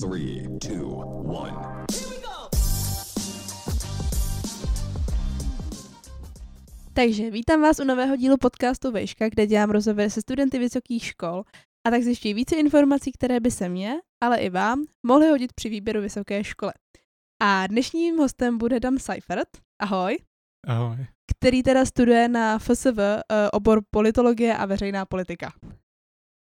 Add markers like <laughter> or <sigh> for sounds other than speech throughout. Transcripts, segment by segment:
Three, two, one. Takže vítám vás u nového dílu podcastu Vejška, kde dělám rozhovory se studenty vysokých škol a tak zjišťuji více informací, které by se mě, ale i vám, mohly hodit při výběru vysoké škole. A dnešním hostem bude Dan Seifert, ahoj, Ahoj. který teda studuje na FSV eh, obor politologie a veřejná politika.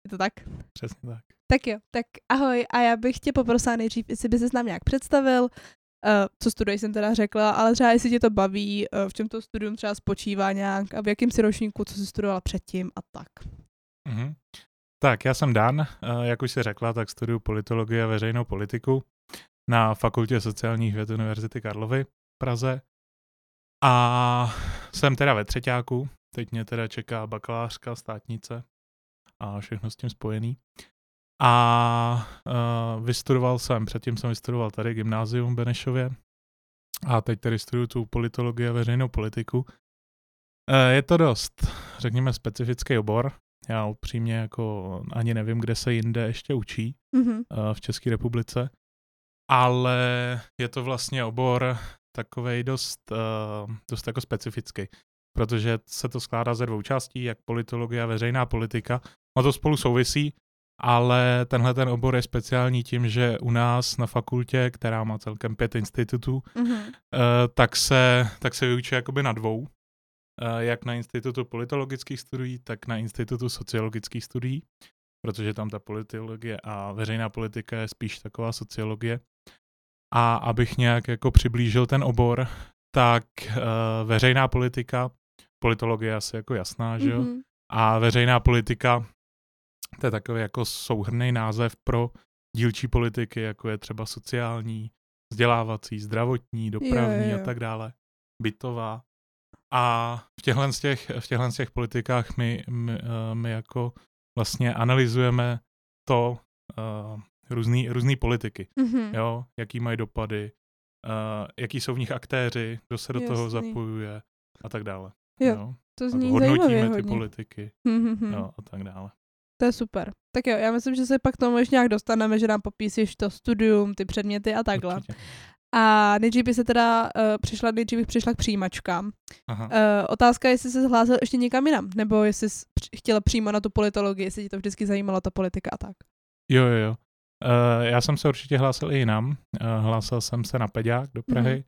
Je to tak? Přesně tak. Tak jo, tak ahoj a já bych tě poprosila nejdřív, jestli by se s nám nějak představil, uh, co studuješ jsem teda řekla, ale třeba jestli tě to baví, uh, v čem to studium třeba spočívá nějak a v jakém si ročníku, co jsi studovala předtím a tak. Mhm. Tak, já jsem Dan, eh, jak už jsi řekla, tak studuju politologii a veřejnou politiku na Fakultě sociálních věd Univerzity Karlovy v Praze. A jsem teda ve třetíku, teď mě teda čeká bakalářka, státnice a všechno s tím spojený. A uh, vystudoval jsem, předtím jsem vystudoval tady gymnázium v Benešově a teď tady studuju tu politologii a veřejnou politiku. Uh, je to dost, řekněme, specifický obor. Já upřímně jako ani nevím, kde se jinde ještě učí Mhm. uh, v České republice, ale je to vlastně obor takovej dost, uh, dost jako specifický, protože se to skládá ze dvou částí, jak politologie a veřejná politika. No to spolu souvisí, ale tenhle ten obor je speciální tím, že u nás na fakultě, která má celkem pět institutů, Mhm. uh, tak, se, tak se vyučuje jakoby na dvou, uh, jak na institutu politologických studií, tak na institutu sociologických studií, protože tam ta politologie a veřejná politika je spíš taková sociologie. A abych nějak jako přiblížil ten obor, tak uh, veřejná politika, politologie je asi jako jasná, že jo? Mhm. A veřejná politika, to je takový jako souhrný název pro dílčí politiky, jako je třeba sociální, vzdělávací, zdravotní, dopravní jo, jo. a tak dále, bytová. A v těchhle z těch, v těchhle z těch politikách my, my, eh, my jako vlastně analyzujeme to uh, různý, různý politiky, Mhm. jo, jaký mají dopady, uh, jaký jsou v nich aktéři, kdo se do toho Jasný. zapojuje a tak dále. Jo, To A zní hodnotíme zajímavě ty hodně. politiky Mhm. jo, a tak dále. To je super. Tak jo, já myslím, že se pak k tomu ještě nějak dostaneme, že nám popíšeš to studium, ty předměty a takhle. Určitě. A nejdřív by se teda uh, přišla, nejdřív bych přišla k přijímačkám. Aha. Uh, otázka je, jestli se hlásil ještě někam jinam, nebo jestli jsi chtěla přímo na tu politologii, jestli ti to vždycky zajímalo, ta politika a tak. Jo, jo, jo. Uh, já jsem se určitě hlásil i jinam. Uh, hlásil jsem se na Peďák do Prahy, Mhm.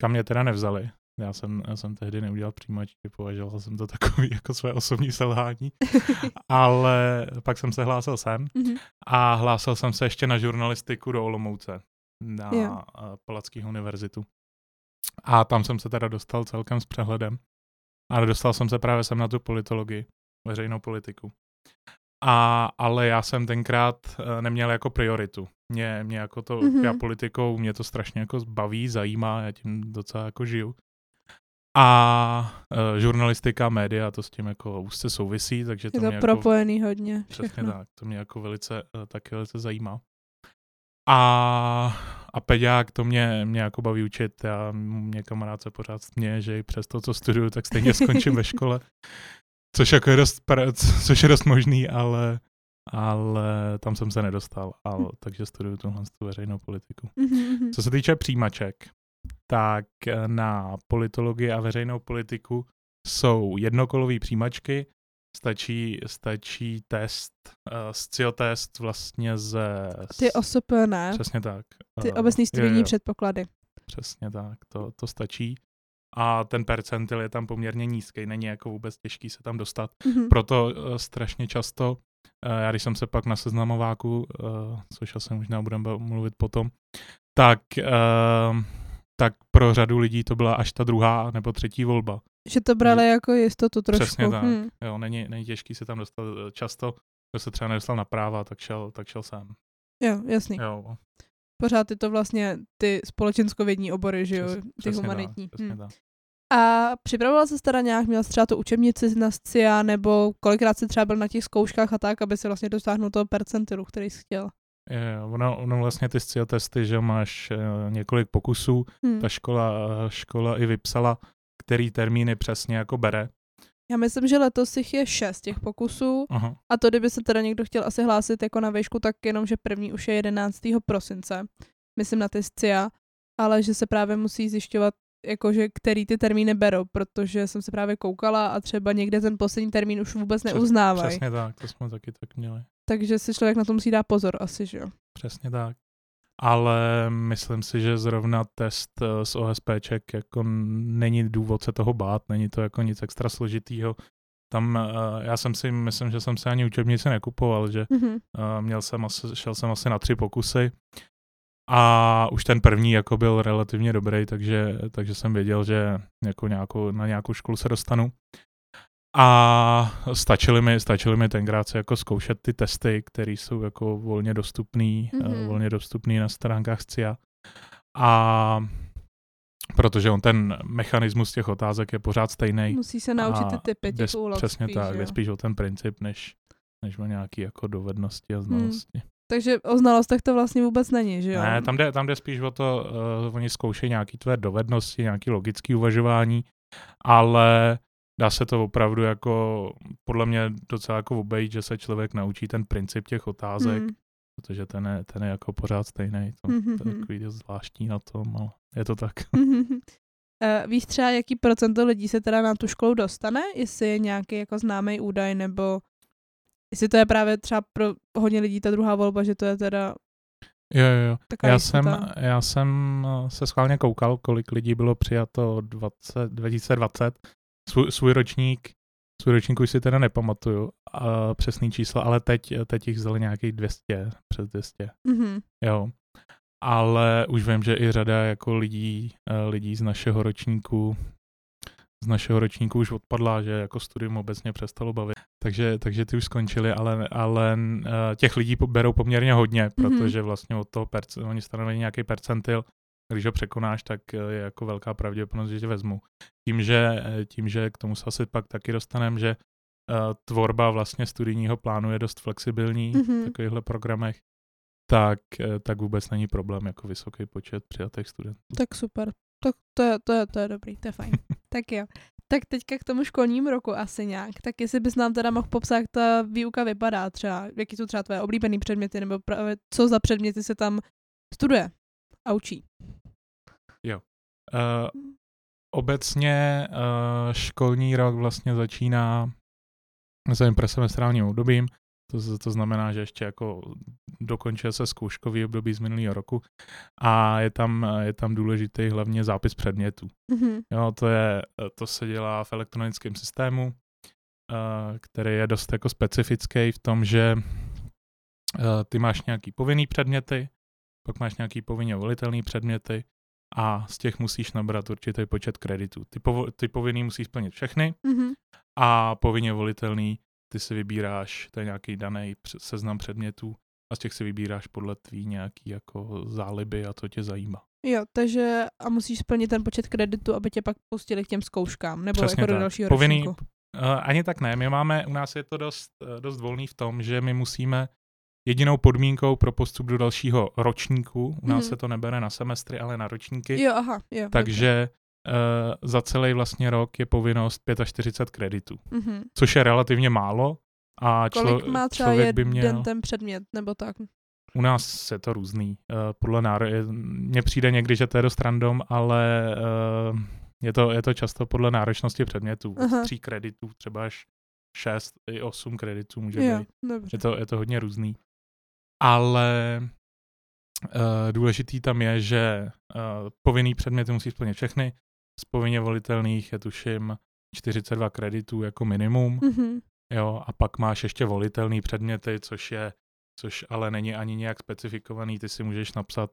kam mě teda nevzali. Já jsem, já jsem tehdy neudělal přijímačky, považoval jsem to takový jako své osobní selhání. <laughs> Ale pak jsem se hlásil sem Mhm. a hlásil jsem se ještě na žurnalistiku do Olomouce na Jo. uh, Palackého univerzitu. A tam jsem se teda dostal celkem s přehledem. A dostal jsem se právě sem na tu politologii, veřejnou politiku. A, ale já jsem tenkrát eh, neměl jako prioritu. Mě, mě jako to, Mhm. mm-hmm. já politikou, mě to strašně jako baví, zajímá, já tím docela jako žiju. A uh, žurnalistika, média, to s tím jako úzce souvisí, takže to Je to mě jako, propojený hodně. Přesně Všechno. tak, to mě jako velice, eh, taky velice zajímá. A, a peďák, to mě, mě jako baví učit, já, mě kamarád se pořád směje, že i přes to, co studuju, tak stejně <laughs> skončím ve škole, což jako je dost, což je dost možný, ale, ale tam jsem se nedostal, ale, takže studuju tuhle tu veřejnou politiku. Mhm, mhm. Co se týče přijímaček, tak na politologii a veřejnou politiku jsou jednokolové přijímačky, stačí, stačí test, uh, sciotest vlastně ze... Ty OSP ne, Přesně tak. ty obecní jo, studijní jo, předpoklady. Přesně tak, to, to stačí. A ten percentil je tam poměrně nízký, není jako vůbec těžký se tam dostat. Mhm. Proto uh, strašně často, uh, já když jsem se pak na seznamováku, uh, což asi možná budeme mluvit potom, tak, uh, tak pro řadu lidí to byla až ta druhá nebo třetí volba. Že to brali jako jistotu trošku. Přesně tak. Hm. Jo, není, není těžký se tam dostat eh, často, kdo se třeba nedostal na práva, tak šel, tak šel sám. Jo, jasný. Jo, Pořád je to vlastně ty společenskovědní obory, že jo, Přes- ty přesně humanitní. Tak, Hm. tak. A připravovala se teda nějak, měla třeba tu učebnici na SCIA, nebo kolikrát jsi třeba byl na těch zkouškách a tak, aby si vlastně dosáhnul toho percentilu, který jsi chtěl. Jo, ono, ono vlastně ty scio testy, že máš uh, několik pokusů, Hm. ta škola, eh, škola i vypsala, který termíny přesně jako bere. Já myslím, že letos jich je šest těch pokusů Aha. a to, kdyby se teda někdo chtěl asi hlásit jako na výšku, tak jenom, že první už je 11. prosince, myslím na ty SCIA, ale že se právě musí zjišťovat, jakože který ty termíny berou, protože jsem se právě koukala a třeba někde ten poslední termín už vůbec Přes- neuznávají. Přesně tak, to jsme taky tak měli. Takže si člověk na to musí dát pozor asi, že jo. Přesně tak. Ale myslím si, že zrovna test eh, z OSPček jako není důvod se toho bát, není to jako nic extra složitýho. Tam eh, já jsem si, myslím, že jsem se ani učebnici nekupoval, že Mhm. eh, měl jsem asi, šel jsem asi na tři pokusy a už ten první jako byl relativně dobrý, takže, takže jsem věděl, že jako nějakou, na nějakou školu se dostanu. A stačily mi, stačily mi tenkrát se jako zkoušet ty testy, které jsou jako volně dostupný, Mhm. mm-hmm. volně dostupný na stránkách CIA. A protože on ten mechanismus těch otázek je pořád stejný. Musí se naučit ty typy těch úloh Přesně spíš, tak, jde spíš o ten princip, než, než o nějaký jako dovednosti a Hmm. znalosti. Takže o znalostech to vlastně vůbec není, že jo? Ne, tam jde, tam jde spíš o to, uh, oni zkoušejí nějaký tvé dovednosti, nějaký logický uvažování, ale dá se to opravdu jako, podle mě docela jako obejít, že se člověk naučí ten princip těch otázek, Hmm. protože ten je, ten je jako pořád stejný. To, Mhm, to je mhm. takový zvláštní na tom, ale je to tak. Eh, Víš třeba, jaký procento lidí se teda na tu školu dostane? Jestli je nějaký jako známý údaj, nebo jestli to je právě třeba pro hodně lidí ta druhá volba, že to je teda Jo, jo, jo. Já jsem, já jsem se schválně koukal, kolik lidí bylo přijato 20, 2020. Svůj, svůj ročník, svůj ročník už si teda nepamatuju uh, přesný číslo, ale teď, teď jich vzali nějakých 200, přes 200, Mhm. jo. Ale už vím, že i řada jako lidí, eh, lidí z našeho ročníku z našeho ročníku už odpadla, že jako studium obecně přestalo bavit. Takže, takže ty už skončily, ale, ale eh, těch lidí berou poměrně hodně, Mhm. protože vlastně od toho perc- oni stanoví nějaký percentil, když ho překonáš, tak eh, je jako velká pravděpodobnost, že tě vezmu. Tím, že, eh, tím, že k tomu se asi pak taky dostaneme, že eh, tvorba vlastně studijního plánu je dost flexibilní Mhm. v takovýchhle programech, tak, tak vůbec není problém jako vysoký počet přijatých studentů. Tak super. Tak to je, to je, to je dobrý, to je fajn. <laughs> tak jo. Tak teďka k tomu školnímu roku asi nějak. Tak jestli bys nám teda mohl popsat, jak ta výuka vypadá třeba, jaký jsou třeba tvoje oblíbené předměty, nebo právě co za předměty se tam studuje a učí. Uh, obecně uh, školní rok vlastně začíná svým presemestrálním obdobím, to, to znamená, že ještě jako dokončuje se zkouškový období z minulého roku a je tam, je tam důležitý hlavně zápis předmětů. Mhm. Jo, to, je, to se dělá v elektronickém systému, eh, který je dost jako specifický v tom, že eh, ty máš nějaký povinný předměty, pak máš nějaký povinně volitelný předměty a z těch musíš nabrat určitý počet kreditů. Ty, povo- ty povinný musíš splnit všechny Mhm. a povinně volitelný ty si vybíráš, to je nějaký daný seznam předmětů a z těch si vybíráš podle tvý nějaký jako záliby a to tě zajímá. Jo, takže a musíš splnit ten počet kreditů, aby tě pak pustili k těm zkouškám, nebo Přesně jako do tak. dalšího Povinný, ročníku. Uh, ani tak ne. My máme, u nás je to dost, eh, dost volný v tom, že my musíme jedinou podmínkou pro postup do dalšího ročníku, u nás Mhm. se to nebere na semestry, ale na ročníky, Jo, aha, jo. takže uh, za celý vlastně rok je povinnost 45 kreditů. Mhm. což je relativně málo a člo, Kolik má třeba člověk by jeden měl... ten předmět, nebo tak? U nás je to různý. Uh, podle náro... Mně přijde někdy, že to je dost random, ale uh, je, to, je to často podle náročnosti předmětů. Aha. Tří kreditů třeba až šest i osm kreditů může Jo, být. dobře. Je to, je to hodně různý. Ale uh, důležitý tam je, že uh, povinný předměty musí splnit všechny. Z povinně volitelných je tuším 42 kreditů jako minimum. Mhm. Jo, a pak máš ještě volitelný předměty, což je, což ale není ani nějak specifikovaný. Ty si můžeš napsat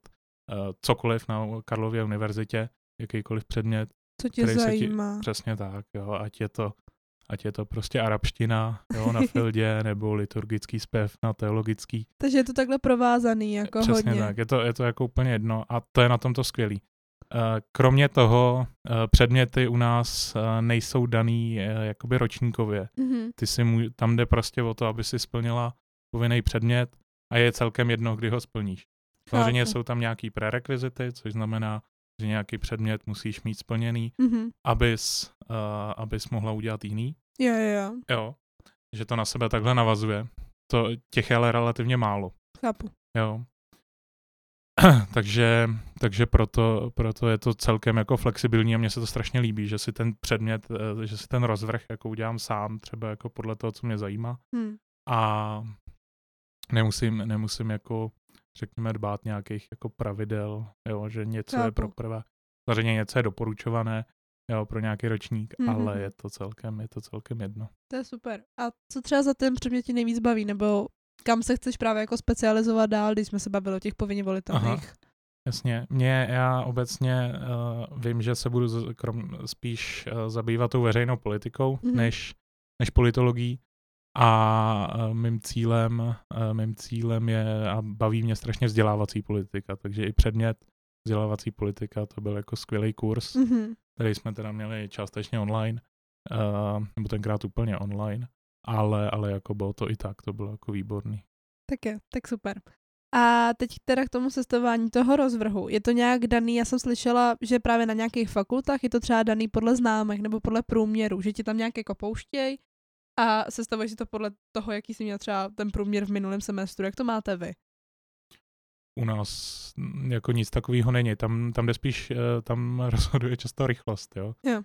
uh, cokoliv na Karlově univerzitě, jakýkoliv předmět. Co tě který se ti- zajímá? Přesně tak, jo, ať je to, ať je to prostě arabština, jo, na <laughs> Fildě, nebo liturgický zpěv na teologický. Takže je to takhle provázaný, jako Přesně hodně. tak, je to, je to jako úplně jedno a to je na tomto skvělý. Eh, Kromě toho eh, předměty u nás eh, nejsou daný jakoby ročníkově. Mhm. Ty si můj, tam jde prostě o to, aby si splnila povinný předmět a je celkem jedno, kdy ho splníš. Samozřejmě jsou tam nějaký prerekvizity, což znamená, že nějaký předmět musíš mít splněný, Mhm. abys, uh, abys mohla udělat jiný. Jo, jo, jo. Jo. Že to na sebe takhle navazuje. To těch je ale relativně málo. Chápu. Jo. <clears throat> takže, takže proto, proto je to celkem jako flexibilní a mně se to strašně líbí, že si ten předmět, eh, že si ten rozvrh jako udělám sám, třeba jako podle toho, co mě zajímá. Hm. A nemusím, nemusím jako řekněme dbát nějakých jako pravidel, jo, že něco je Chápu. pro prvé, samozřejmě něco je doporučované, jo, pro nějaký ročník, Mhm. ale je to celkem, je to celkem jedno. To je super. A co třeba za ten předmět tě nejvíc baví, nebo kam se chceš právě jako specializovat dál, když jsme se bavili o těch povinně volitelných? Jasně, mě já obecně uh, vím, že se budu z, krom, spíš uh, zabývat tou veřejnou politikou, Mhm. mm-hmm. než, než politologií. A uh, mým cílem, uh, mým cílem je, a baví mě strašně vzdělávací politika, takže i předmět vzdělávací politika, to byl jako skvělý kurz, mm. Mhm. který jsme teda měli částečně online, uh, nebo tenkrát úplně online, ale, ale jako bylo to i tak, to bylo jako výborný. Tak je, tak super. A teď teda k tomu sestavování toho rozvrhu. Je to nějak daný, já jsem slyšela, že právě na nějakých fakultách je to třeba daný podle známek nebo podle průměru, že ti tam nějak jako pouštěj a sestavuješ si to podle toho, jaký jsi měl třeba ten průměr v minulém semestru. Jak to máte vy? U nás jako nic takového není. Tam, tam jde spíš, eh, tam <laughs> rozhoduje často rychlost, jo. Jo.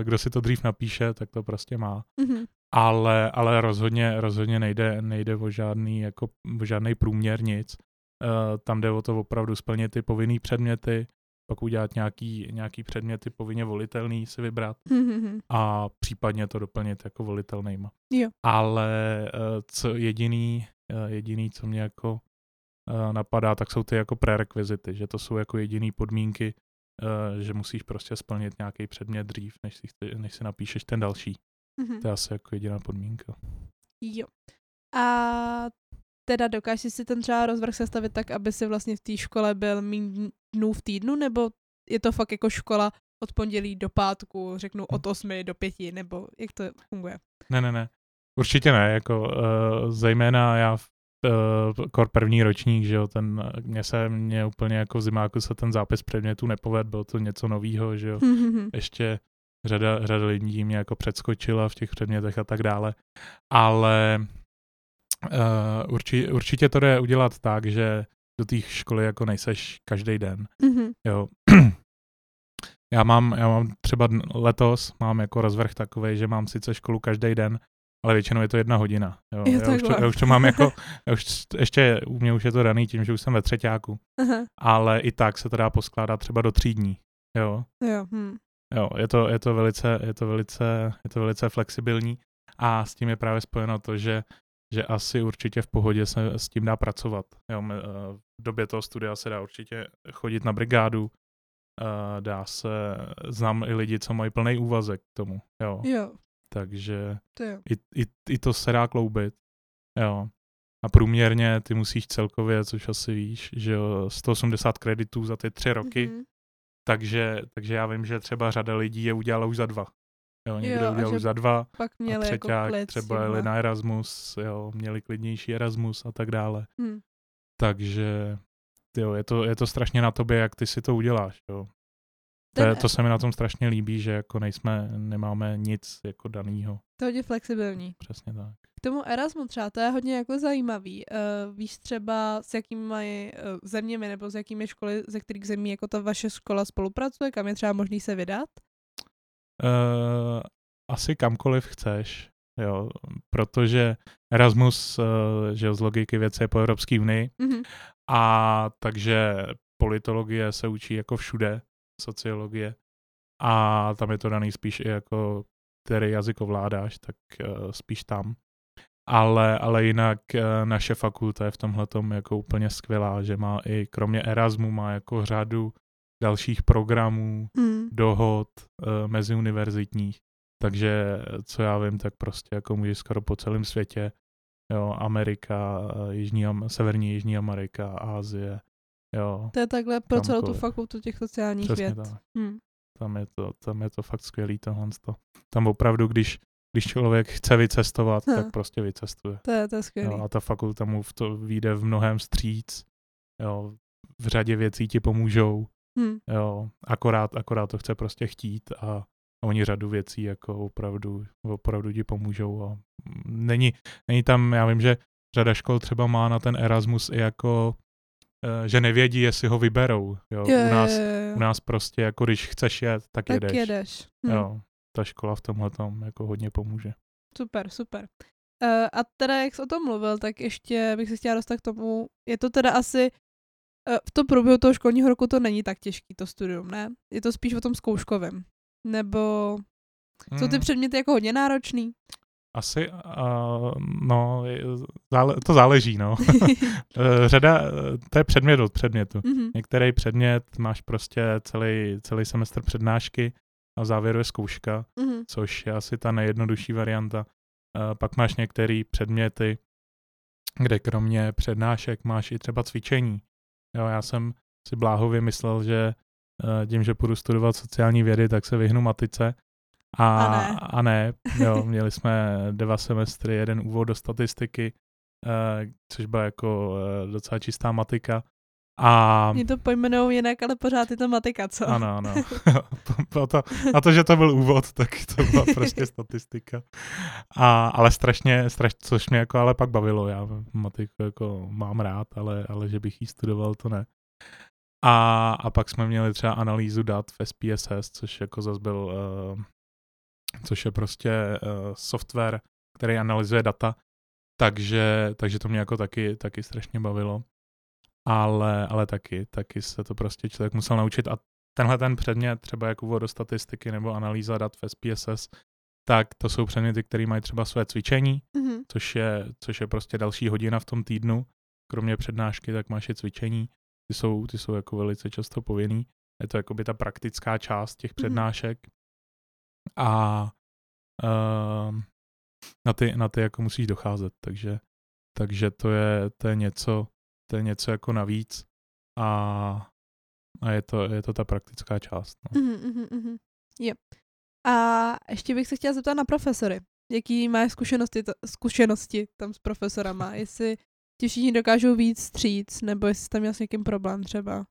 Eh, Kdo si to dřív napíše, tak to prostě má. Mhm. Ale, ale rozhodně, rozhodně nejde, nejde o žádný, jako, o žádný průměr, nic. Eh, Tam jde o to opravdu splnit ty povinný předměty, pak udělat nějaký, nějaký předměty povinně volitelný si vybrat Mhm. a případně to doplnit jako volitelnýma. Jo. Ale co jediný, jediný, co mě jako napadá, tak jsou ty jako prerekvizity, že to jsou jako jediný podmínky, eh, že musíš prostě splnit nějaký předmět dřív, než si, než si napíšeš ten další. Mhm. To je asi jako jediná podmínka. Jo. A teda dokážeš si ten třeba rozvrh sestavit tak, aby si vlastně v té škole byl méně dnů v týdnu, nebo je to fakt jako škola od pondělí do pátku, řeknu od 8 do 5, nebo jak to funguje? Ne, ne, ne. Určitě ne, jako uh, zejména já v kor první ročník, že jo, ten, mě se, mě úplně jako v zimáku se ten zápis předmětů nepovedl, bylo to něco novýho, že jo. ještě řada, řada lidí mě jako předskočila v těch předmětech a tak dále. Ale uh, urči, určitě to jde udělat tak, že do té školy jako nejseš každý den. Mhm. Jo. <clears throat> já, mám, já mám třeba letos, mám jako rozvrh takový, že mám sice školu každý den, ale většinou je to jedna hodina. Jo. Jo, já, už to, já už to mám jako, já už ještě, u mě už je to daný tím, že už jsem ve třetíku, Aha. ale i tak se to dá poskládat třeba do tří dní. Jo. Jo. Hm. Jo, je to, je to, velice, je to, velice, je to velice flexibilní a s tím je právě spojeno to, že, že asi určitě v pohodě se s tím dá pracovat. Jo, eh, v době toho studia se dá určitě chodit na brigádu, eh, dá se, znám i lidi, co mají plný úvazek k tomu, jo, Jo, takže i, i, i to se dá kloubit, jo. A průměrně ty musíš celkově, což asi víš, že jo, 180 kreditů za ty tři roky, Mhm. takže, takže já vím, že třeba řada lidí je udělala už za dva. Jo, někdo Jo, a udělal už za dva Pak a měli jako třeťák klid s třeba jeli na Erasmus, jo, měli klidnější Erasmus a tak dále. Hm. Takže jo, je to, je to strašně na tobě, jak ty si to uděláš. Jo. To, je, to se mi na tom strašně líbí, že jako nejsme, nemáme nic jako danýho. To je hodně flexibilní. Přesně tak. K tomu Erasmu třeba, to je hodně jako zajímavý. Uh, víš třeba, s jakými mají uh, zeměmi nebo s jakými školy, ze kterých zemí jako ta vaše škola spolupracuje, kam je třeba možný se vydat? Uh, asi kamkoliv chceš, jo, protože Erasmus, uh, že z logiky věci je po Evropské unii, Mhm. A takže politologie se učí jako všude, sociologie. A tam je to daný spíš i jako, který jazyk ovládáš, tak uh, spíš tam. Ale, ale jinak uh, naše fakulta je v tomhle jako úplně skvělá, že má i kromě Erasmu má jako řadu dalších programů, Hmm. dohod uh, meziuniverzitních. Takže co já vím, tak prostě jako můžeš skoro po celém světě. Jo, Amerika, eh, Jižní, Severní Jižní Amerika, Ázie. Jo, To je takhle pro celou tu fakultu těch sociálních přesně věd. tak. Hmm. Tam je to, tam je to fakt skvělý tohle. Tam opravdu, když, když člověk chce vycestovat, Ha. tak prostě vycestuje. To je, to je skvělý. Jo, a ta fakulta mu v to vyjde v mnohem stříc. Jo, v řadě věcí ti pomůžou. Hmm. Jo, akorát, akorát to chce prostě chtít a, oni řadu věcí jako opravdu, opravdu ti pomůžou a není, není tam, já vím, že řada škol třeba má na ten Erasmus i jako že nevědí, jestli ho vyberou. Jo. Jo, u, nás, jo, jo, u nás prostě, jako když chceš jet, tak, tak jedeš. jedeš. Hm. Jo, ta škola v tomhle tom jako hodně pomůže. Super, super. Uh, a teda, jak jsi o tom mluvil, tak ještě bych se chtěla dostat k tomu, je to teda asi, uh, v tom průběhu toho školního roku to není tak těžký, to studium, ne? Je to spíš o tom zkouškovém. Nebo jsou ty Mm, předměty jako hodně náročný? Asi, uh, no, zále, to záleží, no. <laughs> Eh, Řada, eh, to je předmět od předmětu. Mhm, Některý předmět máš prostě celý, celý semestr přednášky a v závěru je zkouška, mhm, což je asi ta nejjednodušší varianta. Eh, Pak máš některé předměty, kde kromě přednášek máš i třeba cvičení. Jo, já jsem si bláhově myslel, že tím, že půjdu studovat sociální vědy, tak se vyhnu matice. A, A ne. a ne. Jo, měli jsme dva semestry, jeden úvod do statistiky, eh, což byla jako eh, docela čistá matika. A Mě to pojmenou jinak, ale pořád je to matika, co? ano, ano. Bylo to, a to, že to byl úvod, tak to byla prostě statistika. A, ale strašně, strašně, což mě jako ale pak bavilo. Já matiku jako mám rád, ale, ale že bych jí studoval, to ne. A, a pak jsme měli třeba analýzu dat v SPSS, což jako zase byl, uh, což je prostě uh, software, který analyzuje data, takže, takže to mě jako taky, taky strašně bavilo. Ale, ale taky, taky se to prostě člověk musel naučit a tenhle ten předmět, třeba jako úvod do statistiky nebo analýza dat v SPSS, tak to jsou předměty, které mají třeba své cvičení, Mhm, což je, což je prostě další hodina v tom týdnu. Kromě přednášky, tak máš i cvičení. Ty jsou, ty jsou jako velice často povinný. Je to jako by ta praktická část těch přednášek. A uh, na, ty, na ty jako musíš docházet, takže, takže to, je, to je něco, to je něco jako navíc a, a je, to, je to ta praktická část. No. mhm, mhm, mhm. Jo. A ještě bych se chtěla zeptat na profesory. Jaký máš zkušenosti, t- zkušenosti tam s profesorama? <laughs> Jestli ti všichni dokážou víc stříc, nebo jestli tam měl s někým problém třeba?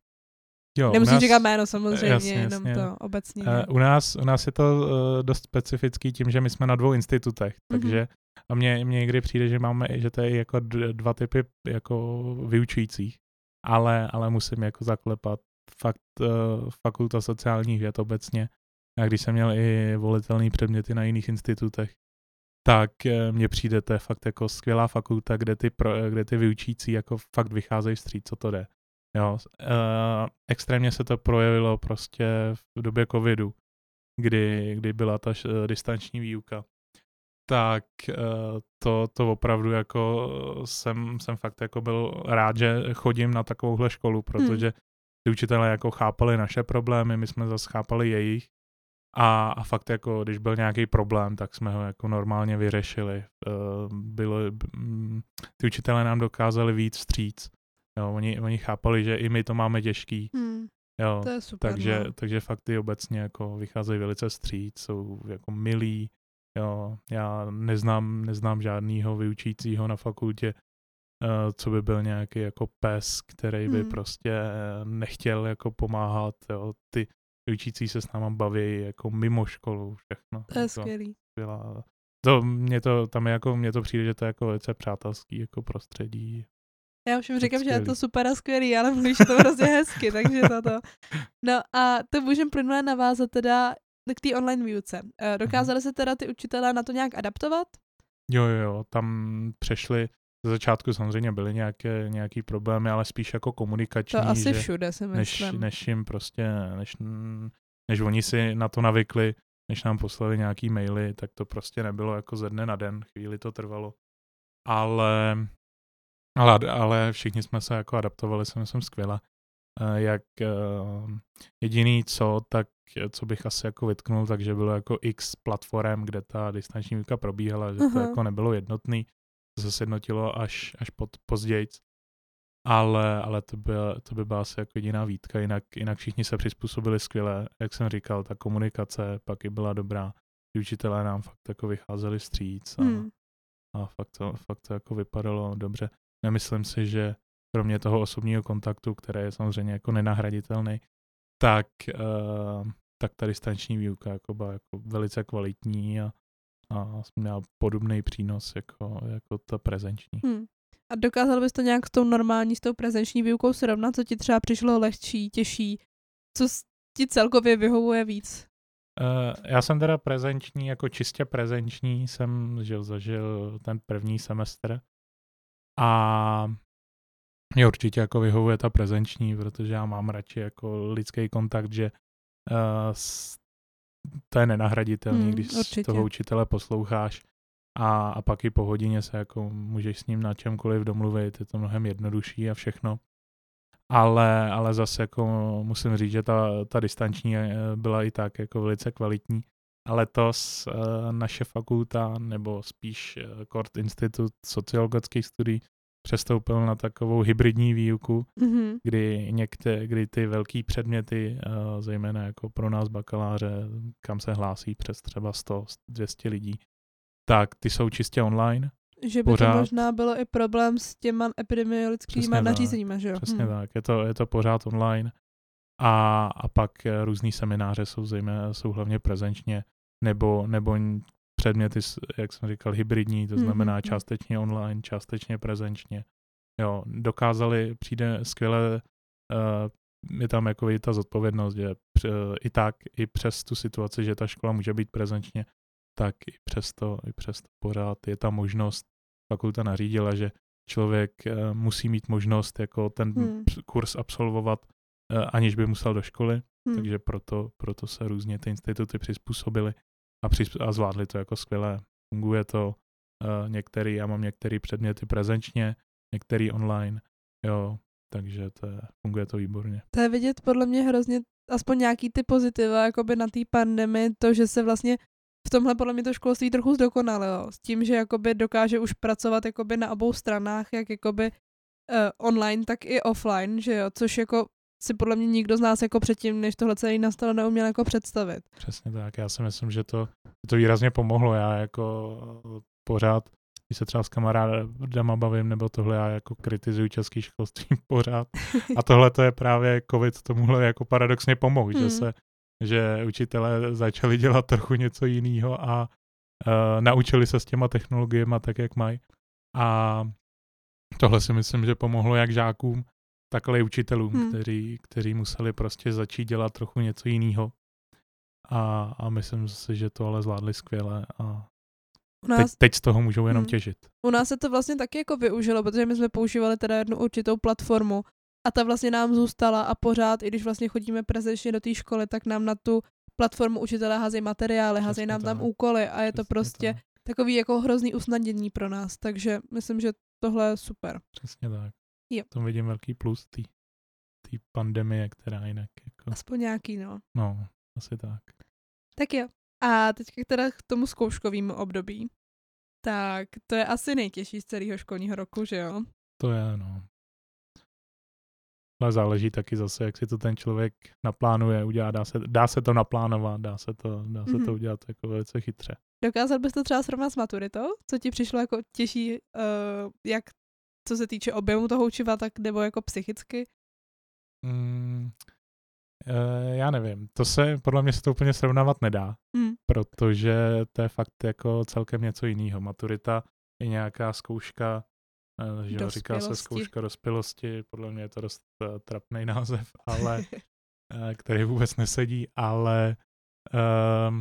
Jo, u Nemusíš nás- říkat jméno samozřejmě, jasně, jenom jasně. to obecně. Eh, U nás, u nás je to uh, dost specifický tím, že my jsme na dvou institutech, Mhm. takže a mně, mně někdy přijde, že máme, že to je jako dva typy jako vyučujících, ale, ale musím jako zaklepat fakt uh, fakulta sociálních věd obecně. A když jsem měl i volitelné předměty na jiných institutech, tak mně přijde, to je fakt jako skvělá fakulta, kde ty, pro, kde ty vyučící jako fakt vycházejí vstříc, co to jde. Jo, uh, extrémně se to projevilo prostě v době covidu, kdy, kdy byla ta š- eh, distanční výuka. Tak uh, to, to opravdu jako jsem, jsem fakt jako byl rád, že chodím na takovouhle školu, protože ty učitelé jako chápali naše problémy, my jsme zase chápali jejich a, a fakt jako, když byl nějaký problém, tak jsme ho jako normálně vyřešili. Bylo, mm, ty učitelé nám dokázali víc vstříc. Jo, oni, oni chápali, že i my to máme těžký. Hmm, Jo, to je super. takže, no. takže fakt ty obecně jako vycházejí velice vstříc, jsou jako milí. Jo, já neznám, neznám žádného vyučícího na fakultě, eh, co by byl nějaký jako pes, který by Hmm. prostě nechtěl jako pomáhat. Jo. Ty vyučící se s náma baví jako mimo školu všechno. To je Jako skvělý. skvělá- To, mě to, tam je jako, mně to přijde, že to je jako velice přátelský jako prostředí. Já všem říkám, že je to skvělý. super a skvělý, ale mluvíš to hrozně <laughs> hezky, takže to to. No a to můžeme plynule navázat teda k té online výuce. Eh, Dokázali se teda ty učitelé na to nějak adaptovat? Jo, jo, jo, tam přešli, ze začátku samozřejmě byly nějaké, nějaký problémy, ale spíš jako komunikační, To asi že všude si než, myslím. než jim prostě, než, než oni si na to navykli, než nám poslali nějaký maily, tak to prostě nebylo jako ze dne na den, chvíli to trvalo. Ale, ale, ale všichni jsme se jako adaptovali, si myslím skvěle. Eh, Jak eh, jediný co, tak eh, co bych asi jako vytknul, takže bylo jako x platform, kde ta distanční výuka probíhala, že to Aha. jako nebylo jednotný, to se sjednotilo až, až pod, později. Ale, ale to, by, to by byla asi jako jediná výtka, jinak, jinak všichni se přizpůsobili skvěle, jak jsem říkal, ta komunikace pak i byla dobrá, ti učitelé nám fakt jako vycházeli vstříc a, Hmm. a fakt, to, fakt to jako vypadalo dobře. Nemyslím si, že kromě toho osobního kontaktu, který je samozřejmě jako nenahraditelný, tak, uh, tak ta distanční výuka jako byla jako velice kvalitní a, a měla podobný přínos jako, jako ta prezenční. Hmm. A dokázal bys to nějak s tou normální, s tou prezenční výukou srovnat, co ti třeba přišlo lehčí, těžší, co ti celkově vyhovuje víc? Uh, já jsem teda prezenční, jako čistě prezenční jsem že zažil ten první semestr a mě určitě jako vyhovuje ta prezenční, protože já mám radši jako lidský kontakt, že uh, to je nenahraditelný, hmm, když určitě. toho učitele posloucháš a, a pak i po hodině se jako můžeš s ním na čemkoliv domluvit, je to mnohem jednodušší a všechno. Ale, ale zase jako musím říct, že ta, ta distanční eh, byla i tak jako velice kvalitní. Letos uh, naše fakulta, nebo spíš Kort Institut sociologických studií, přestoupil na takovou hybridní výuku, mm-hmm. kdy některé, kdy ty velký předměty, uh, zejména jako pro nás bakaláře, kam se hlásí přes třeba 100-200 lidí, tak ty jsou čistě online. Že by pořád. to možná bylo i problém s těma epidemiologickými nařízeními, že jo? Přesně hmm. tak, je to, je to pořád online. A, a pak eh, různý semináře jsou zejména, jsou hlavně prezenčně, nebo, nebo předměty, jak jsem říkal, hybridní, to hmm, znamená mm-hmm. částečně online, částečně prezenčně. Jo, dokázali, přijde skvěle, uh, je tam jako ta zodpovědnost, že uh, i tak, i přes tu situaci, že ta škola může být prezenčně, tak i přesto, i přesto pořád je ta možnost, fakulta nařídila, že člověk uh, musí mít možnost jako ten hmm. kurz absolvovat, uh, aniž by musel do školy, hmm. takže proto, proto se různě ty instituty přizpůsobily a, přizp- a zvládli to jako skvěle. Funguje to uh, některý, já mám některé předměty prezenčně, některý online, jo, takže to je, funguje to výborně. To je vidět podle mě hrozně aspoň nějaký ty pozitiva jakoby na té pandemii, to, že se vlastně v tomhle podle mě to školství trochu zdokonalilo. S tím, že jakoby dokáže už pracovat jakoby na obou stranách, jak jakoby uh, online, tak i offline, že jo, což jako si podle mě nikdo z nás jako předtím, než tohle celý nastalo, neuměl jako představit. Přesně tak, já si myslím, že to, to výrazně pomohlo. Já jako pořád, když se třeba s kamarádama bavím, nebo tohle já jako kritizuju český školství <laughs> pořád. A tohle to je právě covid tomuhle jako paradoxně pomohl, hmm. že se že učitelé začali dělat trochu něco jiného a uh, naučili se s těma technologiemi tak, jak mají. A tohle si myslím, že pomohlo jak žákům, takhle i učitelům, hmm. kteří, kteří museli prostě začít dělat trochu něco jiného. A, a myslím si, že to ale zvládli skvěle a u nás, teď, teď z toho můžou jenom hmm. těžit. U nás se to vlastně taky jako využilo, protože my jsme používali teda jednu určitou platformu a ta vlastně nám zůstala a pořád, i když vlastně chodíme prezenčně do té školy, tak nám na tu platformu učitelé házejí materiály, házejí nám tam úkoly a je to prostě tak. takový jako hrozný usnadnění pro nás, takže myslím, že tohle je super. Přesně tak. Jo. To vidím velký plus té pandemie, která jinak jako... Aspoň nějaký, no. No, asi tak. Tak jo. A teďka teda k tomu zkouškovému období. Tak to je asi nejtěžší z celého školního roku, že jo? To je, no. Ale záleží taky zase, jak si to ten člověk naplánuje, udělá, dá se, dá se to naplánovat, dá se to, dá se mm-hmm. to mhm. udělat jako velice chytře. Dokázal bys to třeba srovnat s maturitou? Co ti přišlo jako těžší, uh, jak co se týče objemu toho učiva, tak nebo jako psychicky? Mm, uh, já nevím. To se, podle mě se to úplně srovnávat nedá, mm. protože to je fakt jako celkem něco jiného. Maturita je nějaká zkouška Eh, že jo, říká se zkouška dospělosti, podle mě je to dost uh, trapný název, <laughs> ale který vůbec nesedí, ale uh,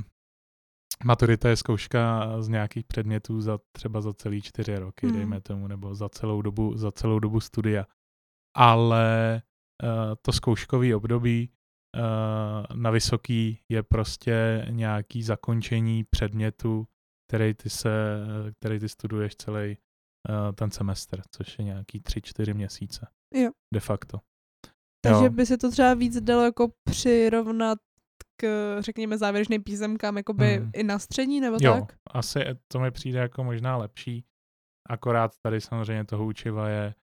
maturita je zkouška z nějakých předmětů za třeba za celý čtyři roky, hmm. dejme tomu, nebo za celou dobu, za celou dobu studia. Ale uh, to zkouškový období uh, na vysoký je prostě nějaký zakončení předmětu, který ty, se, který ty studuješ celý uh, ten semestr, což je nějaký tři, čtyři měsíce. Jo. De facto. Takže jo. by se to třeba víc dalo jako přirovnat řekněme, závěrečným písemkám, jakoby hmm. i na střední, nebo jo, tak? asi to mi přijde jako možná lepší. Akorát tady samozřejmě toho učiva je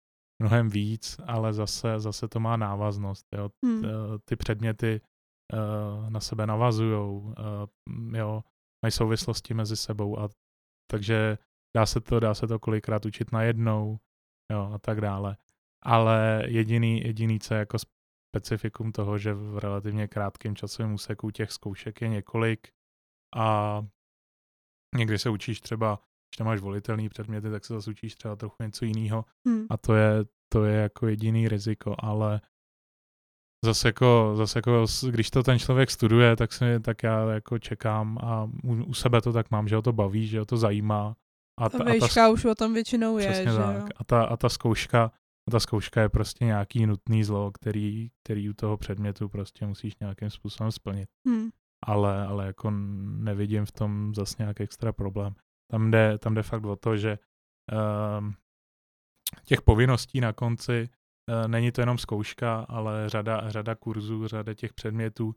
mnohem víc, ale zase, zase to má návaznost. Jo. Hmm. Ty předměty uh, na sebe navazujou, uh, jo, mají souvislosti mezi sebou a takže dá se to, dá se to kolikrát učit najednou, jo, a tak dále. Ale jediný, jediný, co je jako specifikum toho, že v relativně krátkém časovém úseku těch zkoušek je několik a někdy se učíš třeba, když tam máš volitelný předměty, tak se zase učíš třeba trochu něco jiného Hmm. a to je, to je jako jediný riziko, ale zase jako, zase jako, když to ten člověk studuje, tak, se, tak já jako čekám a u, u sebe to tak mám, že ho to baví, že ho to zajímá. A Ta ta, a ta, výška už o tom většinou je, přesně že tak. jo. A ta, a ta zkouška, a ta zkouška je prostě nějaký nutný zlo, který, který u toho předmětu prostě musíš nějakým způsobem splnit. Hmm. Ale, ale jako nevidím v tom zase nějak extra problém. Tam jde, tam jde fakt o to, že um, těch povinností na konci uh, není to jenom zkouška, ale řada, řada kurzů, řada těch předmětů uh,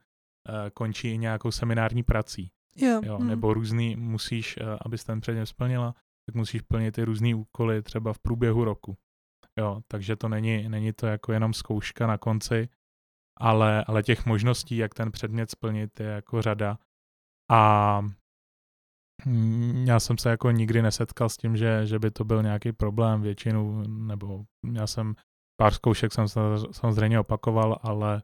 končí i nějakou seminární prací. Jo. Jo, hmm. nebo různý, musíš, uh, abys ten předmět splnila, tak musíš plnit i různý úkoly třeba v průběhu roku. Jo, takže to není, není to jako jenom zkouška na konci, ale, ale těch možností, jak ten předmět splnit, je jako řada. A mm, já jsem se jako nikdy nesetkal s tím, že, že by to byl nějaký problém většinu, nebo já jsem pár zkoušek jsem sa- samozřejmě opakoval, ale,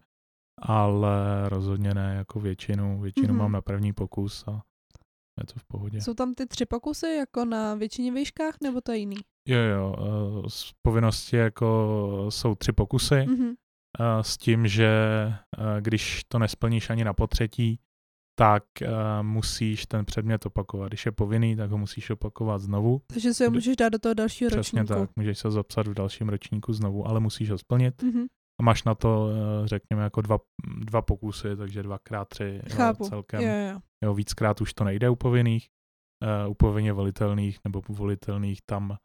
ale rozhodně ne jako většinu. Většinu Mhm. mám na první pokus a je to v pohodě. Jsou tam ty tři pokusy jako na většině výškách, nebo to je jiný? Jo, jo, eh, z povinnosti jako jsou tři pokusy, Mhm. eh, s tím, že eh, když to nesplníš ani na potřetí, tak musíš ten předmět opakovat. Když je povinný, tak ho musíš opakovat znovu. Takže si ho můžeš dát do toho dalšího Přesně ročníku. tak, můžeš se zapsat v dalším ročníku znovu, ale musíš ho splnit. Mhm. A máš na to, řekněme, jako dva, dva pokusy, takže dvakrát tři jo, Chápu. celkem. Jo, jo. Jo, víckrát už to nejde u povinných, uh, u povinně volitelných nebo volitelných tam,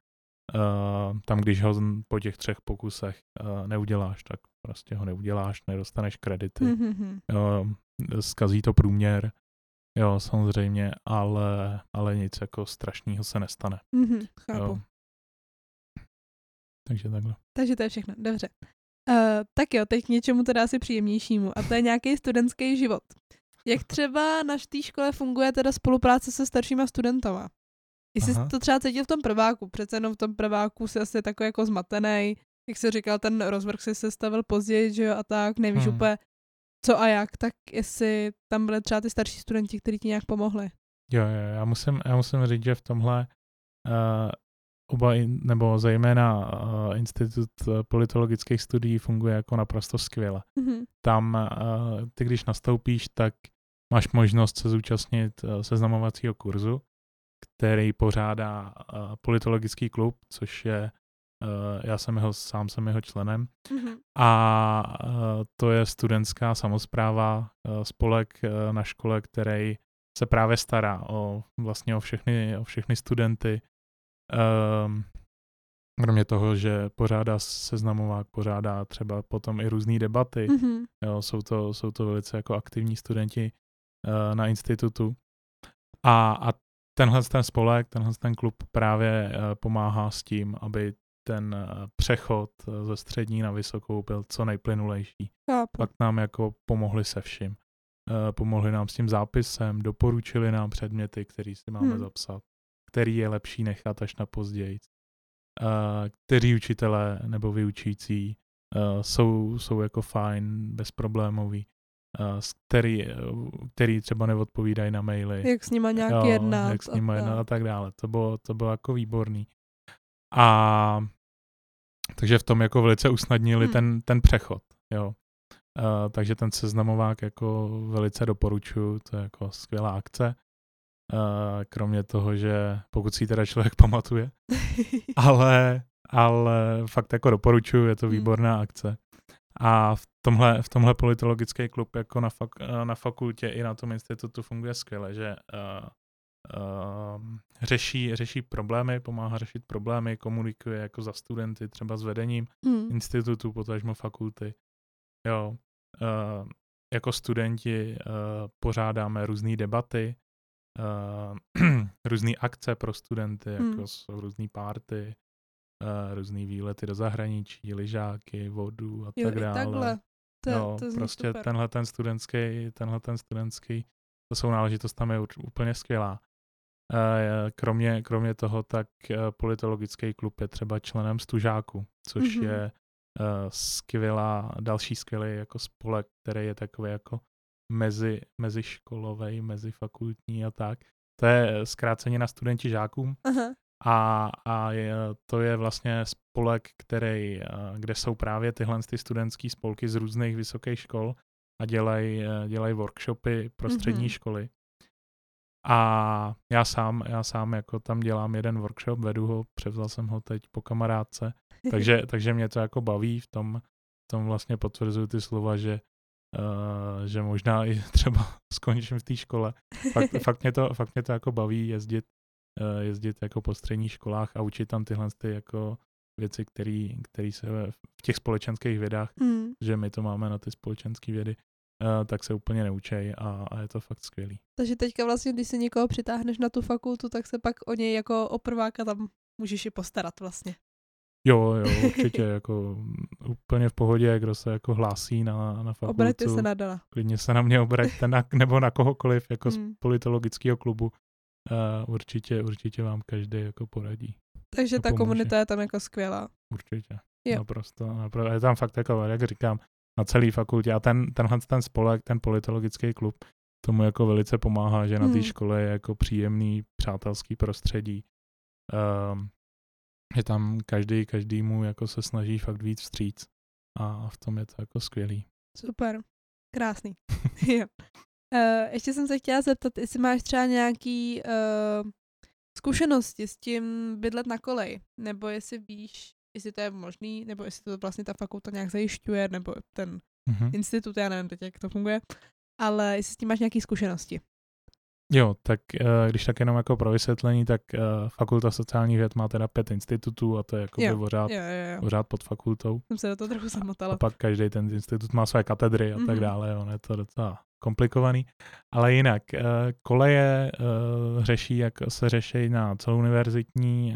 uh, tam když ho po těch třech pokusech uh, neuděláš, tak prostě ho neuděláš, nedostaneš kredity, Mhm. jo, zkazí to průměr, jo, samozřejmě, ale, ale nic jako strašného se nestane. Mhm. Chápu. Jo. Takže takhle. Takže to je všechno, dobře. Uh, tak jo, teď k něčemu teda asi příjemnějšímu a to je nějaký studentský život. Jak třeba na té škole funguje teda spolupráce se staršíma studentama? Jestli jsi Aha. to třeba cítil v tom prváku, přece jenom v tom prváku jsi asi takový jako zmatený, jak jsi říkal, ten rozvrh si sestavil později, že jo, a tak, nevíš Hmm. úplně co a jak, tak jestli tam byly třeba ty starší studenti, kteří ti nějak pomohli. Jo, jo, já musím, já musím říct, že v tomhle uh, oba, in, nebo zejména uh, Institut eh, politologických studií funguje jako naprosto skvěle. Mhm. Tam uh, ty, když nastoupíš, tak máš možnost se zúčastnit uh, seznamovacího kurzu, který pořádá uh, politologický klub, což je, uh, já jsem jeho, sám jsem jeho členem, Mhm. a uh, to je studentská samozpráva, uh, spolek uh, na škole, který se právě stará o vlastně o všechny, o všechny studenty. Um, kromě toho, že pořádá seznamovák, pořádá třeba potom i různé debaty. Mhm. Jo, jsou, to, jsou to velice jako aktivní studenti uh, na institutu. A, a tenhle ten spolek, tenhle ten klub právě uh, pomáhá s tím, aby ten uh, přechod uh, ze střední na vysokou byl co nejplynulejší. Chápu. Pak nám jako pomohli se vším. Pomohli nám s tím zápisem, doporučili nám předměty, který si máme Hmm. zapsat, který je lepší nechat až na později. Kteří učitelé nebo vyučící jsou, jsou jako fajn, bezproblémový, s který, který třeba neodpovídají na maily. Jak s nima nějak Jo, jednat. Jak s nimi a jednat tak. a tak dále. To bylo, to bylo jako výborný. A takže v tom jako velice usnadnili Hmm. ten, ten přechod, jo. Uh, takže ten seznamovák jako velice doporučuji, to je jako skvělá akce. Uh, kromě toho, že pokud si ji teda člověk <laughs> pamatuje, <laughs> ale, ale fakt jako doporučuji, je to Hmm. výborná akce. A v tomhle, v tomhle politologický klub jako na, fak, na fakultě i na tom institutu funguje skvěle, že uh, uh, řeší, řeší problémy, pomáhá řešit problémy, komunikuje jako za studenty, třeba s vedením Hmm. institutu, potažmo fakulty. Jo. Uh, jako studenti uh, pořádáme různé debaty, uh, <clears throat> různé akce pro studenty, jako Hmm. jsou různé párty, uh, různé výlety do zahraničí, lyžáky, vodu a Jo, tak dále. takhle. To, jo, to prostě super. tenhle ten studentský, tenhle ten studentský, to jsou náležitost tam je úplně skvělá. Eh, Kromě, kromě toho, tak eh, politologický klub je třeba členem stužáku, což Mhm. je skvělá, další skvělý jako spolek, který je takový jako mezi, mezi školovej, mezi fakultní a tak. To je zkráceně na studenti žákům Aha. A, a je, to je vlastně spolek, který, kde jsou právě tyhle ty studentské spolky z různých vysokých škol a dělají dělaj workshopy pro střední mm-hmm. školy. A já sám, já sám jako tam dělám jeden workshop, vedu ho, převzal jsem ho teď po kamarádce, <laughs> takže, takže mě to jako baví, v tom, v tom vlastně potvrzuju ty slova, že, uh, že možná i <laughs> třeba skončím v té škole. Fakt, fakt, mě to, fakt mě to jako baví jezdit, jezdit jako po středních školách a učit tam tyhle ty jako věci, které se v těch společenských vědách, mm. že my to máme na ty společenské vědy, uh, tak se úplně neučej a, a je to fakt skvělý. Takže teďka vlastně, když si někoho přitáhneš na tu fakultu, tak se pak o něj jako o prváka tam můžeš i postarat vlastně. Jo, jo, <laughs> určitě, jako úplně v pohodě, kdo se jako hlásí na, na fakultu. Obraťte se na Dana. Klidně se na mě obraťte, na, nebo na kohokoliv, jako hmm. z politologického klubu. Uh, určitě, určitě vám každý jako poradí. Takže ta pomůže. komunita je tam jako skvělá. Určitě, jo. naprosto, naprosto. Je tam fakt jako, jak říkám, na celé fakultě a ten, tenhle ten spolek, ten politologický klub, tomu jako velice pomáhá, že na té hmm. škole je jako příjemný, přátelský prostředí. Um, že tam každý, každýmu jako se snaží fakt víc vstříc a v tom je to jako skvělý. Super, krásný. <laughs> jo. Uh, ještě jsem se chtěla zeptat, jestli máš třeba nějaký uh, zkušenosti s tím bydlet na kolej, nebo jestli víš, jestli to je možný, nebo jestli to vlastně ta fakulta nějak zajišťuje, nebo ten mm-hmm. institut, já nevím teď, jak to funguje, ale jestli s tím máš nějaké zkušenosti. Jo, tak uh, když tak jenom jako pro vysvětlení, tak uh, Fakulta sociálních věd má teda pět institutů a to je jako jo, pořád, jo, jo, jo. pořád pod fakultou. Jsem se do toho trochu zamotala. A pak každý ten institut má své katedry a mm-hmm. tak mhm. dále, jo, je to docela komplikovaný. Ale jinak, uh, koleje řeší, jak se řeší na celouniverzitní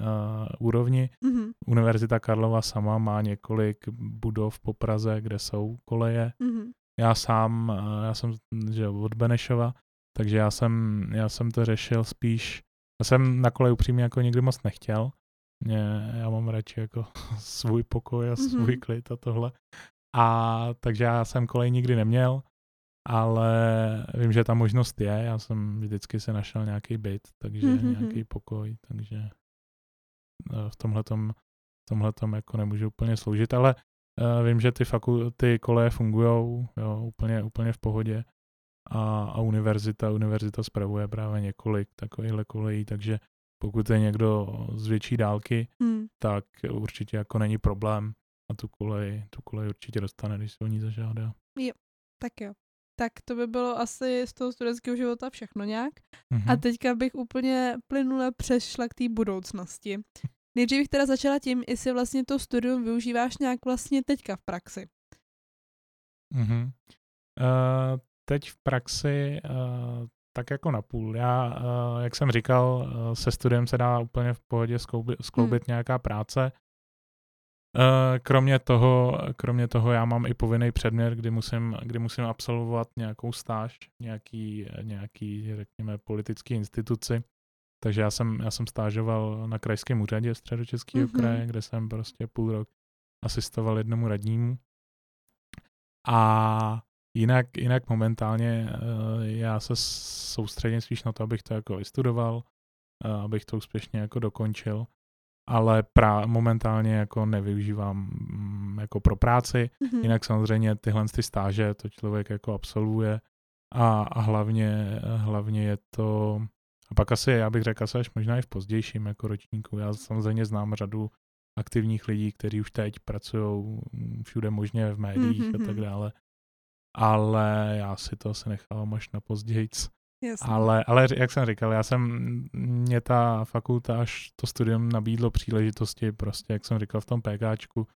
úrovni. Mm-hmm. Univerzita Karlova sama má několik budov po Praze, kde jsou koleje. Mm-hmm. Já sám, já jsem že od Benešova, takže já jsem, já jsem to řešil spíš, já jsem na kole upřímně jako nikdy moc nechtěl. Mě, já mám radši jako <laughs> svůj pokoj a svůj mm-hmm. klid a tohle. A takže já jsem kolej nikdy neměl, ale vím, že ta možnost je. Já jsem vždycky se našel nějaký byt, takže mm-hmm. nějaký pokoj, takže e, v tomhletom, v tomhletom jako nemůžu úplně sloužit, ale uh, vím, že ty, faku, ty koleje fungují úplně, úplně v pohodě a, a univerzita, univerzita spravuje právě několik takovýchhle kolejí, takže pokud je někdo z větší dálky, hmm. tak určitě jako není problém a tu kolej, tu kolej určitě dostane, když se o ní zažádá. Jo, tak jo. Tak to by bylo asi z toho studentského života všechno nějak. Mm-hmm. A teďka bych úplně plynule přešla k té budoucnosti. <laughs> Nejdřív bych teda začala tím, jestli vlastně to studium využíváš nějak vlastně teďka v praxi. Mm-hmm. Uh, teď v praxi uh, tak jako na půl. Já, uh, jak jsem říkal, uh, se studiem se dá úplně v pohodě skloubit, skloubit hmm. nějaká práce. Kromě toho, kromě toho já mám i povinný předmět, kdy musím, kdy musím absolvovat nějakou stáž, nějaký, nějaký, řekněme, politický instituci. Takže já jsem, já jsem stážoval na krajském úřadě středočeského mm-hmm. kraje, kde jsem prostě půl rok asistoval jednomu radnímu. A Jinak, jinak momentálně uh, já se soustředím spíš na to, abych to jako vystudoval, uh, abych to úspěšně jako dokončil, ale pra, momentálně jako nevyužívám um, jako pro práci, mm-hmm. jinak samozřejmě tyhle ty stáže to člověk jako absolvuje a, a hlavně, hlavně je to, a pak asi, já bych řekl, asi až možná i v pozdějším jako ročníku, já samozřejmě znám řadu aktivních lidí, kteří už teď pracují všude možně v médiích mm-hmm. a tak dále ale já si to asi nechávám až na později. Ale, ale jak jsem říkal, já jsem, mě ta fakulta až to studium nabídlo příležitosti prostě, jak jsem říkal, v tom PKčku,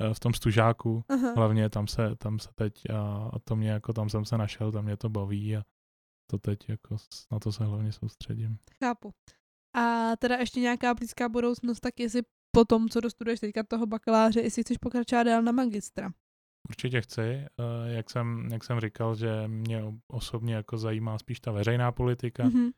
eh, v tom stužáku, Aha. hlavně tam se, tam se teď a, a to mě jako, tam jsem se našel, tam mě to baví a to teď jako na to se hlavně soustředím. Chápu. A teda ještě nějaká blízká budoucnost, tak jestli po tom, co dostuduješ teďka toho bakaláře, jestli chceš pokračovat dál na magistra. Určitě chci. Eh, jak jsem, jak jsem říkal, že mě osobně jako zajímá spíš ta veřejná politika, mm-hmm.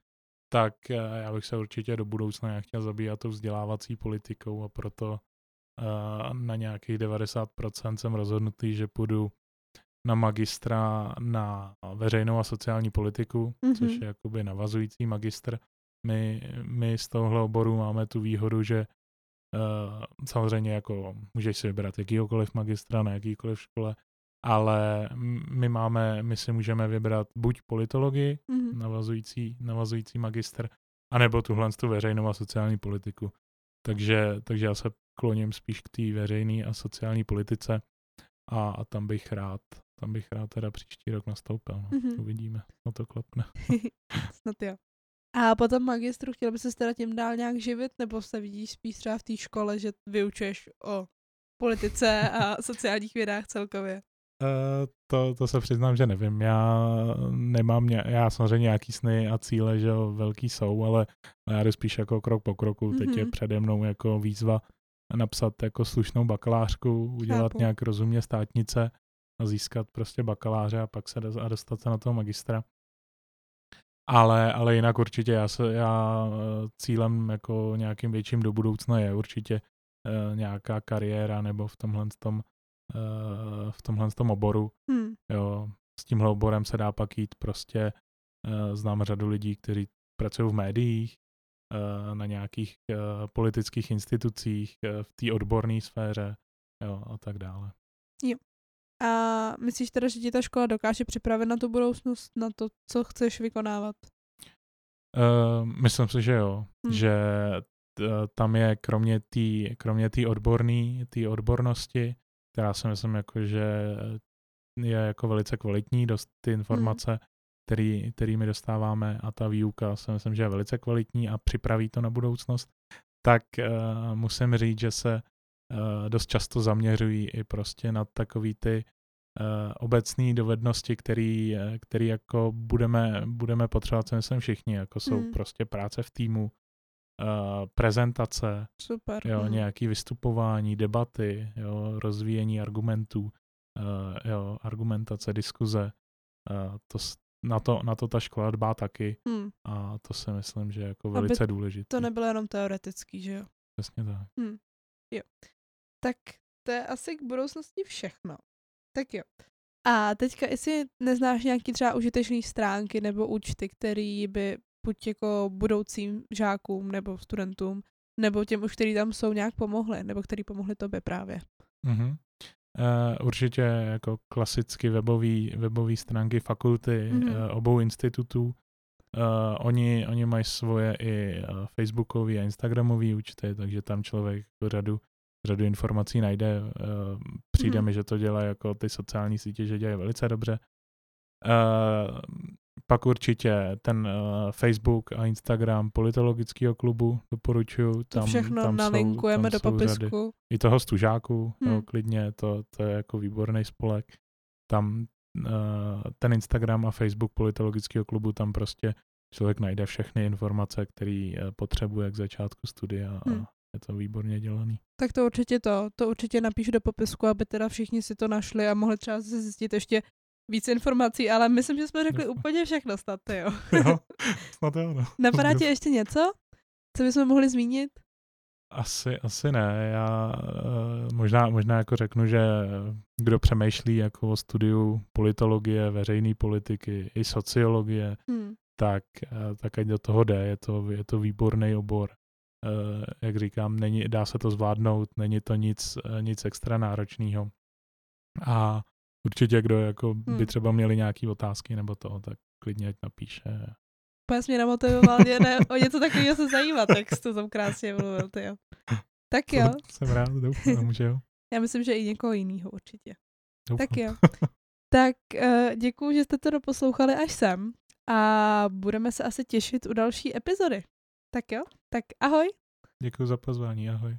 tak eh, já bych se určitě do budoucna chtěl zabývat tou vzdělávací politikou a proto, uh, na nějakých 90% jsem rozhodnutý, že půjdu na magistra na veřejnou a sociální politiku, mm-hmm. což je jakoby navazující magistr. My, my z tohohle oboru máme tu výhodu, že samozřejmě jako můžeš si vybrat jakýkoliv magistra na jakýkoliv škole, ale my máme, my si můžeme vybrat buď politologii, mm-hmm. navazující, navazující magistr, anebo tuhle tu veřejnou a sociální politiku. Takže, takže já se kloním spíš k té veřejné a sociální politice a, a tam bych rád, tam bych rád teda příští rok nastoupil. No. Mm-hmm. Uvidíme, no to klapne. <laughs> Snad jo. A potom magistru chtěl by se teda tím dál nějak živit, nebo se vidíš spíš třeba v té škole, že vyučuješ o politice a <laughs> sociálních vědách celkově? Uh, to, to se přiznám, že nevím. Já nemám, ně, já samozřejmě nějaký sny a cíle, že jo, velký jsou, ale já jdu spíš jako krok po kroku. Mm-hmm. Teď je mhm. přede mnou jako výzva napsat jako slušnou bakalářku, udělat Chápu. nějak rozumně státnice a získat prostě bakaláře a pak se a dostat se na toho magistra. Ale, ale jinak určitě já, se, já eh, cílem jako nějakým větším do budoucna je určitě uh, nějaká kariéra nebo v tomhle tom, uh, v tomhle tom oboru. Hmm. Jo, s tímhle oborem se dá pak jít prostě, uh, znám řadu lidí, kteří pracují v médiích, uh, na nějakých uh, politických institucích, uh, v té odborné sféře jo, a tak dále. Jo. A myslíš teda, že ti ta škola dokáže připravit na tu budoucnost, na to, co chceš vykonávat? Uh, myslím si, že jo. Hmm. Že t, tam je kromě té kromě tý odborný, tý odbornosti, která si myslím, jako, že je jako velice kvalitní, dost ty informace, hmm. který, kterými dostáváme a ta výuka si myslím, že je velice kvalitní a připraví to na budoucnost, tak uh, musím říct, že se uh, dost často zaměřují i prostě na takový ty uh, obecné dovednosti, který, který jako budeme, budeme potřebovat, co myslím všichni, jako jsou mm. prostě práce v týmu, uh, prezentace, Super. Jo, mm. nějaký vystupování, debaty, jo, rozvíjení argumentů, uh, jo, argumentace, diskuze. Uh, to, na, to, na to ta škola dbá taky mm. a to si myslím, že je jako velice Aby důležité. To nebylo jenom teoretický, že jo? Přesně tak. Mm. Jo. Tak to je asi k budoucnosti všechno. Tak jo. A teďka, jestli neznáš nějaký třeba užitečné stránky nebo účty, který by buď jako budoucím žákům nebo studentům, nebo těm už, kteří tam jsou, nějak pomohli, nebo který pomohli tobě právě. Mm-hmm. Uh, určitě jako klasicky webový, webový stránky fakulty mm-hmm. uh, obou institutů. Uh, oni, oni mají svoje i uh, facebookové a instagramové účty, takže tam člověk řadu řadu informací najde. Uh, přijde hmm. mi, že to dělá jako ty sociální sítě, že dělají velice dobře. Uh, pak určitě ten uh, Facebook a Instagram politologického klubu doporučuju. Tam, to všechno tam nalinkujeme jsou, tam do popisku. Řady. I toho stužáku, hmm. jo, klidně, to, to je jako výborný spolek. Tam ten Instagram a Facebook politologického klubu, tam prostě člověk najde všechny informace, které potřebuje k začátku studia hmm. Je to výborně dělaný. Tak to určitě to, to určitě napíšu do popisku, aby teda všichni si to našli a mohli třeba zjistit ještě víc informací, ale myslím, že jsme řekli úplně všechno snad, jo. <laughs> jo, snad jo, no. <laughs> Napadá ti ještě něco, co bychom mohli zmínit? Asi, asi ne. Já uh, možná, možná jako řeknu, že kdo přemýšlí jako o studiu politologie, veřejné politiky i sociologie, hmm. tak, uh, tak ať do toho jde. Je to, je to výborný obor. Uh, jak říkám, není, dá se to zvládnout, není to nic, uh, nic extra náročného. A určitě, kdo jako hmm. by třeba měli nějaké otázky nebo toho, tak klidně ať napíše. Pojď mě namotivoval mě ne, o něco takového se zajímá textu, jsem krásně mluvil, ty jo. Tak jo. Jsem rád, doufám, že jo. Já myslím, že i někoho jiného určitě. Doufám. Tak jo. <laughs> tak uh, děkuji, že jste to doposlouchali až sem a budeme se asi těšit u další epizody. Tak jo, tak ahoj. Děkuji za pozvání, ahoj.